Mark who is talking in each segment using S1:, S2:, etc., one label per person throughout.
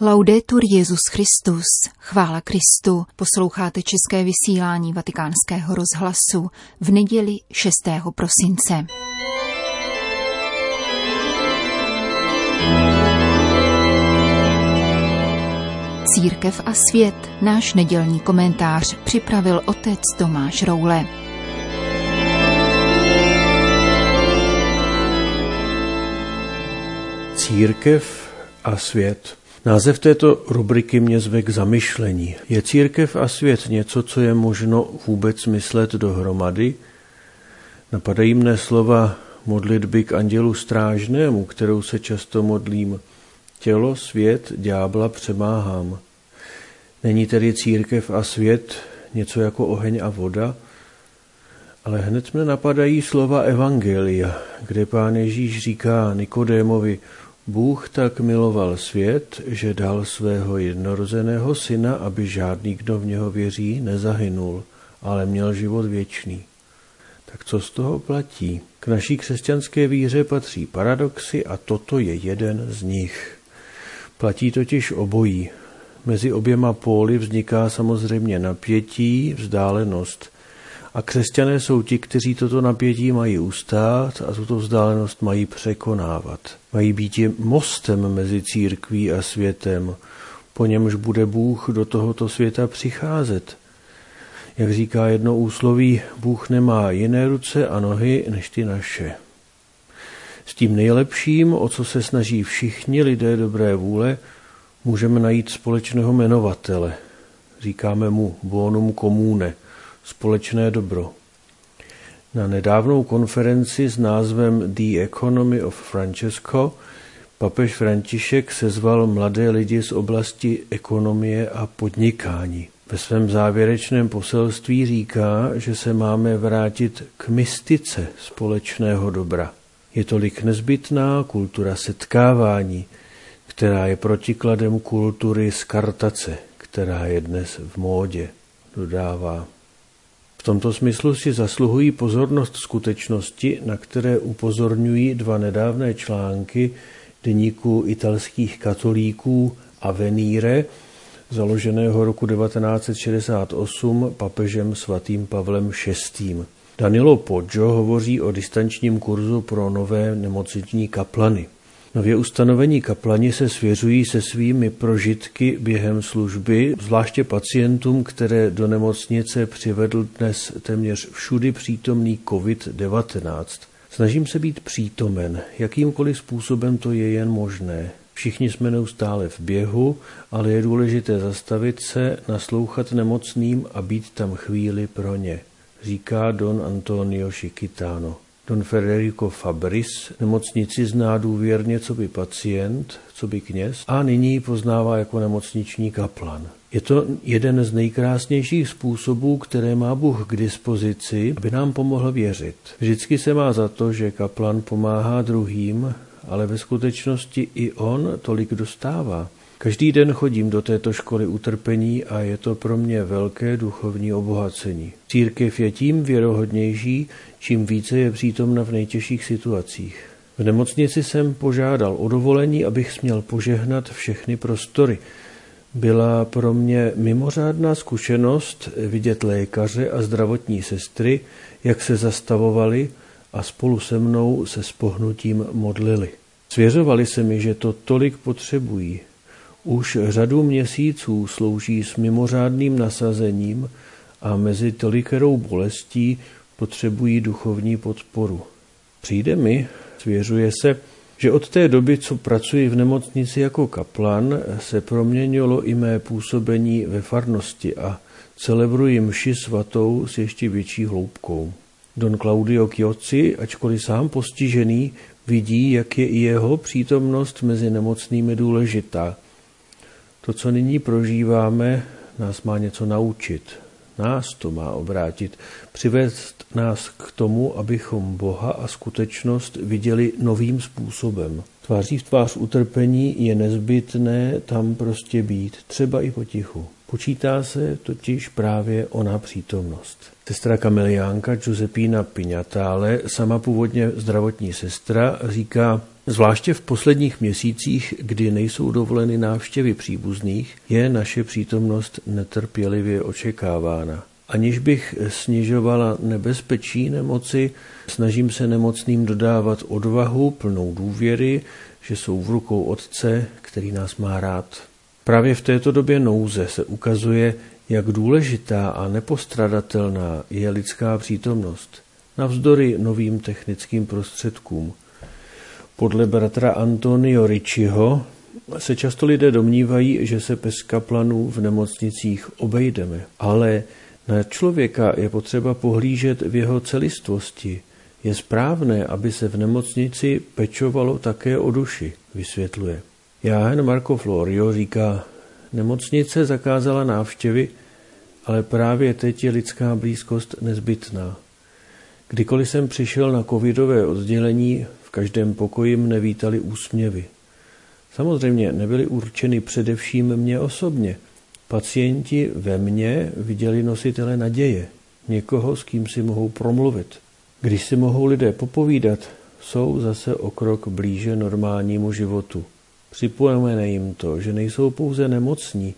S1: Laudetur Jezus Christus, chvála Kristu, posloucháte české vysílání Vatikánského rozhlasu v neděli 6. prosince. Církev a svět, náš nedělní komentář připravil otec Tomáš Roule.
S2: Církev a svět. Název této rubriky mě zve k zamyšlení. Je církev a svět něco, co je možno vůbec myslet dohromady? Napadají mne slova modlitby k andělu strážnému, kterou se často modlím. Tělo, svět, ďábla přemáhám. Není tedy církev a svět něco jako oheň a voda? Ale hned mne napadají slova Evangelia, kde pán Ježíš říká Nikodémovi, Bůh tak miloval svět, že dal svého jednorozeného syna, aby žádný, kdo v něho věří, nezahynul, ale měl život věčný. Tak co z toho platí? K naší křesťanské víře patří paradoxy a toto je jeden z nich. Platí totiž obojí. Mezi oběma póly vzniká samozřejmě napětí, vzdálenost – a křesťané jsou ti, kteří toto napětí mají ustát a tuto vzdálenost mají překonávat. Mají být mostem mezi církví a světem, po němž bude Bůh do tohoto světa přicházet. Jak říká jedno úsloví, Bůh nemá jiné ruce a nohy než ty naše. S tím nejlepším, o co se snaží všichni lidé dobré vůle, můžeme najít společného jmenovatele. Říkáme mu bonum comune – společné dobro. Na nedávnou konferenci s názvem The Economy of Francesco papež František sezval mladé lidi z oblasti ekonomie a podnikání. Ve svém závěrečném poselství říká, že se máme vrátit k mystice společného dobra. Je tolik nezbytná kultura setkávání, která je protikladem kultury skartace, která je dnes v módě, dodává. V tomto smyslu si zasluhují pozornost skutečnosti, na které upozorňují dva nedávné články deníku italských katolíků Avenire, založeného roku 1968 papežem svatým Pavlem VI. Danilo Poggio hovoří o distančním kurzu pro nové nemocniční kaplany. Nově ustanovení kaplani se svěřují se svými prožitky během služby, zvláště pacientům, které do nemocnice přivedl dnes téměř všudy přítomný COVID-19. Snažím se být přítomen, jakýmkoliv způsobem to je jen možné. Všichni jsme neustále v běhu, ale je důležité zastavit se, naslouchat nemocným a být tam chvíli pro ně, říká Don Antonio Chiquitano. Don Federico Fabris nemocnici zná důvěrně, co by pacient, co by kněz a nyní ji poznává jako nemocniční kaplan. Je to jeden z nejkrásnějších způsobů, které má Bůh k dispozici, aby nám pomohl věřit. Vždycky se má za to, že kaplan pomáhá druhým, ale ve skutečnosti i on tolik dostává. Každý den chodím do této školy utrpení a je to pro mě velké duchovní obohacení. Církev je tím věrohodnější, čím více je přítomna v nejtěžších situacích. V nemocnici jsem požádal o dovolení, abych směl požehnat všechny prostory. Byla pro mě mimořádná zkušenost vidět lékaře a zdravotní sestry, jak se zastavovali a spolu se mnou se spohnutím modlili. Svěřovali se mi, že to tolik potřebují, už řadu měsíců slouží s mimořádným nasazením a mezi tolikerou bolestí potřebují duchovní podporu. Přijde mi, svěřuje se, že od té doby, co pracuji v nemocnici jako kaplan, se proměnilo i mé působení ve farnosti a celebruji mši svatou s ještě větší hloubkou. Don Claudio Chiozzi, ačkoliv sám postižený, vidí, jak je i jeho přítomnost mezi nemocnými důležitá – to, co nyní prožíváme, nás má něco naučit. Nás to má obrátit, přivést nás k tomu, abychom Boha a skutečnost viděli novým způsobem. Tváří v tvář utrpení je nezbytné tam prostě být, třeba i potichu. Počítá se totiž právě ona přítomnost. Sestra kameliánka Giuseppina Pignatále, sama původně zdravotní sestra, říká, Zvláště v posledních měsících, kdy nejsou dovoleny návštěvy příbuzných, je naše přítomnost netrpělivě očekávána. Aniž bych snižovala nebezpečí nemoci, snažím se nemocným dodávat odvahu, plnou důvěry, že jsou v rukou Otce, který nás má rád. Právě v této době nouze se ukazuje, jak důležitá a nepostradatelná je lidská přítomnost, navzdory novým technickým prostředkům. Podle bratra Antonio Ricciho se často lidé domnívají, že se bez kaplanů v nemocnicích obejdeme, ale na člověka je potřeba pohlížet v jeho celistvosti. Je správné, aby se v nemocnici pečovalo také o duši, vysvětluje. Jáhen Marco Florio říká, nemocnice zakázala návštěvy, ale právě teď je lidská blízkost nezbytná. Kdykoliv jsem přišel na covidové oddělení, v každém pokoji mne vítali úsměvy. Samozřejmě nebyly určeny především mě osobně. Pacienti ve mně viděli nositele naděje, někoho, s kým si mohou promluvit. Když si mohou lidé popovídat, jsou zase o krok blíže normálnímu životu. Připojeme jim to, že nejsou pouze nemocní,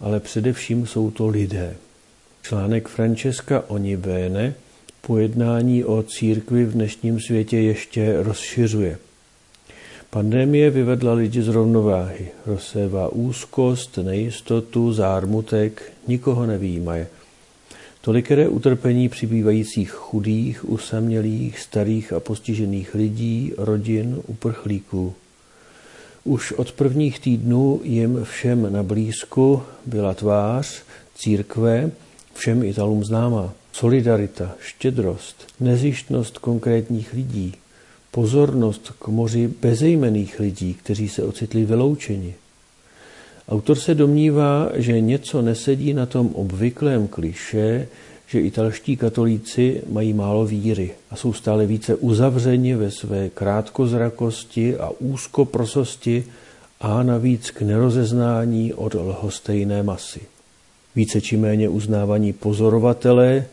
S2: ale především jsou to lidé. Článek Francesca Onibene pojednání o církvi v dnešním světě ještě rozšiřuje. Pandemie vyvedla lidi z rovnováhy, rozsévá úzkost, nejistotu, zármutek, nikoho nevýjímaje. Tolikeré utrpení přibývajících chudých, usamělých, starých a postižených lidí, rodin, uprchlíků. Už od prvních týdnů jim všem na blízku byla tvář církve, všem Italům známá. Solidarita, štědrost, nezištnost konkrétních lidí, pozornost k moři bezejmených lidí, kteří se ocitli vyloučeni. Autor se domnívá, že něco nesedí na tom obvyklém kliše, že italští katolíci mají málo víry a jsou stále více uzavřeni ve své krátkozrakosti a úzkoprososti a navíc k nerozeznání od lhostejné masy. Více či méně uznávaní pozorovatelé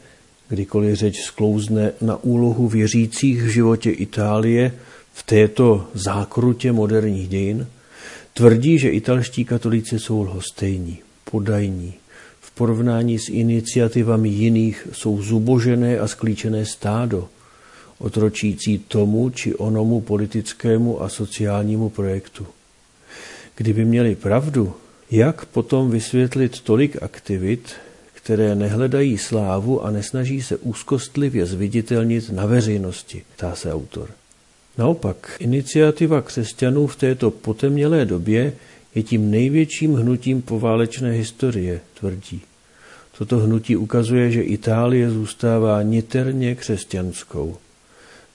S2: kdykoliv řeč sklouzne na úlohu věřících v životě Itálie v této zákrutě moderních dějin, tvrdí, že italští katolíci jsou lhostejní, podajní, porovnání s iniciativami jiných jsou zubožené a sklíčené stádo, otročící tomu či onomu politickému a sociálnímu projektu. Kdyby měli pravdu, jak potom vysvětlit tolik aktivit, které nehledají slávu a nesnaží se úzkostlivě zviditelnit na veřejnosti, ptá se autor. Naopak, iniciativa křesťanů v této potemnělé době je tím největším hnutím poválečné historie, tvrdí. Toto hnutí ukazuje, že Itálie zůstává niterně křesťanskou.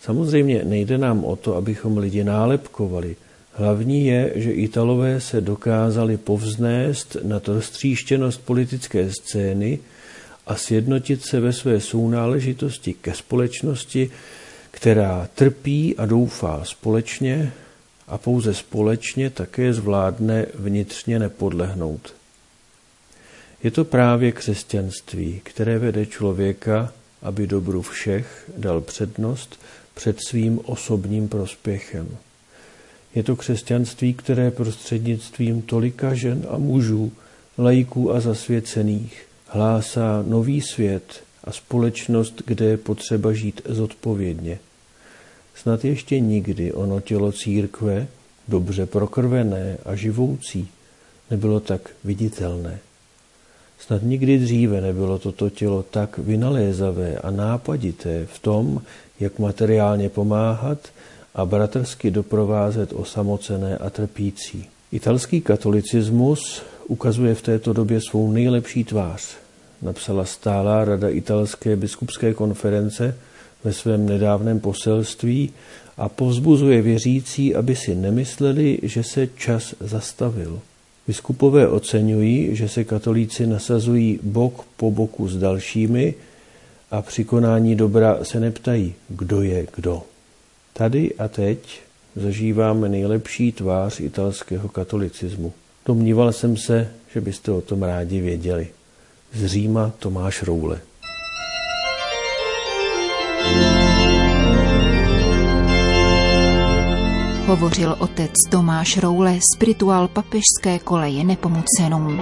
S2: Samozřejmě nejde nám o to, abychom lidi nálepkovali. Hlavní je, že Italové se dokázali povznést na roztříštěnost politické scény a sjednotit se ve své sounáležitosti ke společnosti, která trpí a doufá společně a pouze společně také zvládne vnitřně nepodlehnout. Je to právě křesťanství, které vede člověka, aby dobru všech dal přednost před svým osobním prospěchem. Je to křesťanství, které prostřednictvím tolika žen a mužů, lajků a zasvěcených hlásá nový svět a společnost, kde je potřeba žít zodpovědně. Snad ještě nikdy ono tělo církve, dobře prokrvené a živoucí, nebylo tak viditelné. Snad nikdy dříve nebylo toto tělo tak vynalézavé a nápadité v tom, jak materiálně pomáhat a bratrsky doprovázet osamocené a trpící. Italský katolicismus ukazuje v této době svou nejlepší tvář, napsala stálá rada italské biskupské konference ve svém nedávném poselství a povzbuzuje věřící, aby si nemysleli, že se čas zastavil. Biskupové oceňují, že se katolíci nasazují bok po boku s dalšími a při konání dobra se neptají, kdo je kdo. Tady a teď zažíváme nejlepší tvář italského katolicismu. Domníval jsem se, že byste o tom rádi věděli. Z Říma Tomáš Roule.
S1: Hovořil otec Tomáš Roule, spirituál papežské koleje Nepomucenum.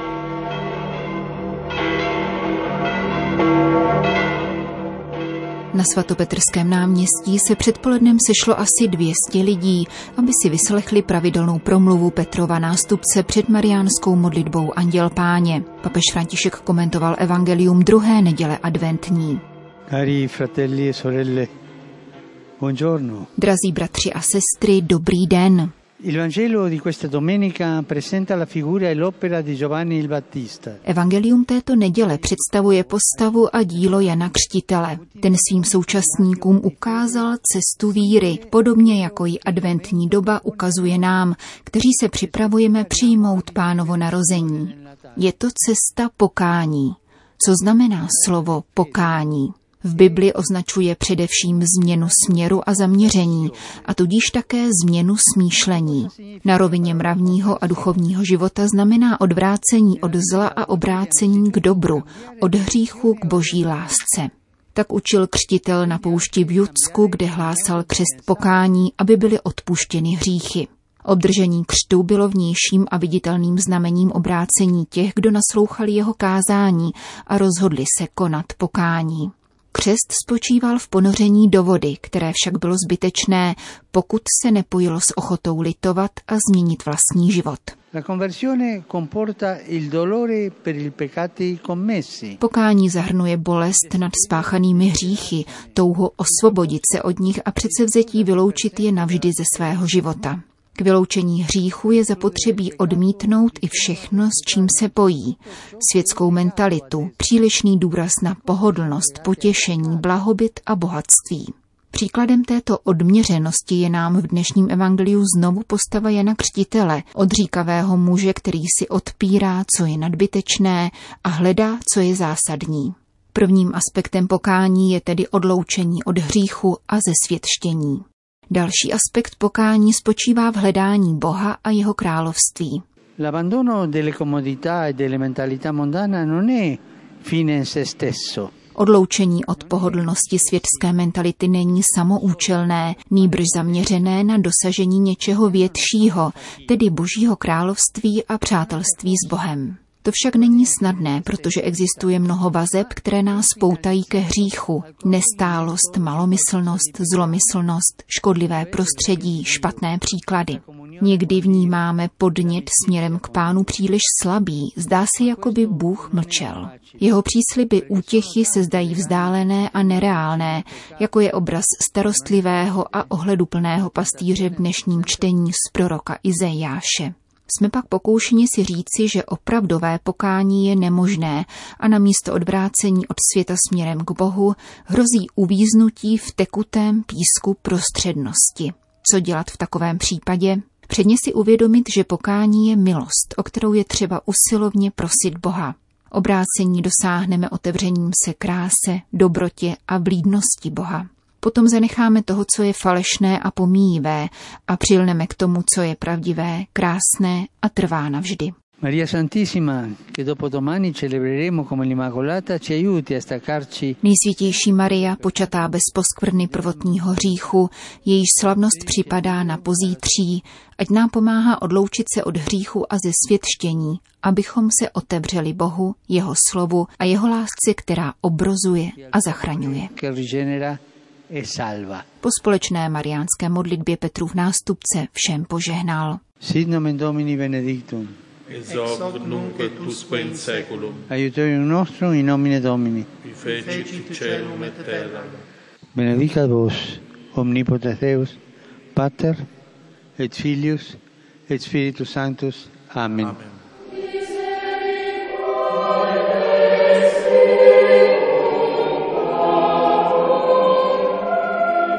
S1: Na svatopetrském náměstí se předpolednem sešlo asi 200 lidí, aby si vyslechli pravidelnou promluvu Petrova nástupce před mariánskou modlitbou Anděl Páně. Papež František komentoval evangelium druhé neděle adventní.
S3: Cari fratelli e sorelle, buongiorno.
S1: Drazí bratři a sestry, dobrý den.
S3: Il Vangelo di questa domenica presenta la figura e l'opera di Giovanni il Battista.
S1: Evangelium této neděle představuje postavu a dílo Jana Křtitele. Ten svým současníkům ukázal cestu víry, podobně jako ji adventní doba ukazuje nám, kteří se připravujeme přijmout pánovo narození. Je to cesta pokání. Co znamená slovo pokání? V Bibli označuje především změnu směru a zaměření, a tudíž také změnu smýšlení. Na rovině mravního a duchovního života znamená odvrácení od zla a obrácení k dobru, od hříchu k boží lásce. Tak učil křtitel na poušti v Judsku, kde hlásal křest pokání, aby byly odpuštěny hříchy. Obdržení křtu bylo vnějším a viditelným znamením obrácení těch, kdo naslouchali jeho kázání a rozhodli se konat pokání. Křest spočíval v ponoření do vody, které však bylo zbytečné, pokud se nepojilo s ochotou litovat a změnit vlastní život. Pokání zahrnuje bolest nad spáchanými hříchy, touhu osvobodit se od nich a předsevzetí vyloučit je navždy ze svého života. K vyloučení hříchu je zapotřebí odmítnout i všechno, s čím se pojí. Světskou mentalitu, přílišný důraz na pohodlnost, potěšení, blahobyt a bohatství. Příkladem této odměřenosti je nám v dnešním evangeliu znovu postava Jana Křtitele, odříkavého muže, který si odpírá, co je nadbytečné a hledá, co je zásadní. Prvním aspektem pokání je tedy odloučení od hříchu a ze světštění. Další aspekt pokání spočívá v hledání Boha a jeho království.
S3: E delle mentalità mondana non è fine in se stesso.
S1: Odloučení od pohodlnosti světské mentality není samoučelné, nýbrž zaměřené na dosažení něčeho většího, tedy božího království a přátelství s Bohem. To však není snadné, protože existuje mnoho vazeb, které nás poutají ke hříchu. Nestálost, malomyslnost, zlomyslnost, škodlivé prostředí, špatné příklady. Někdy vnímáme podnět směrem k pánu příliš slabý, zdá se, jako by Bůh mlčel. Jeho přísliby útěchy se zdají vzdálené a nereálné, jako je obraz starostlivého a ohleduplného pastýře v dnešním čtení z proroka Izejáše. Jsme pak pokoušeni si říci, že opravdové pokání je nemožné a na místo odvrácení od světa směrem k Bohu hrozí uvíznutí v tekutém písku prostřednosti. Co dělat v takovém případě? Předně si uvědomit, že pokání je milost, o kterou je třeba usilovně prosit Boha. Obrácení dosáhneme otevřením se kráse, dobrotě a vlídnosti Boha. Potom zanecháme toho, co je falešné a pomíjivé a přilneme k tomu, co je pravdivé, krásné a trvá navždy.
S3: Maria Santissima, che celebreremo come l'Immacolata, ci aiuti a staccarci.
S1: Nejsvětější Maria, počatá bez poskvrny prvotního hříchu, jejíž slavnost připadá na pozítří, ať nám pomáhá odloučit se od hříchu a ze světštění, abychom se otevřeli Bohu, jeho slovu a jeho lásce, která obrozuje a zachraňuje.
S3: E salva.
S1: Po společné mariánské modlitbě Petrův nástupce všem požehnal.
S3: Sit nomen Domini benedictum.
S4: Ex hoc nunc et usque in seculum.
S3: Aiutorium nostrum in nomine Domini.
S4: Qui fecit celum et terram.
S3: Benedicat vos, omnipotens Deus, Pater, et Filius, et Spiritus Sanctus. Amen.
S4: Amen.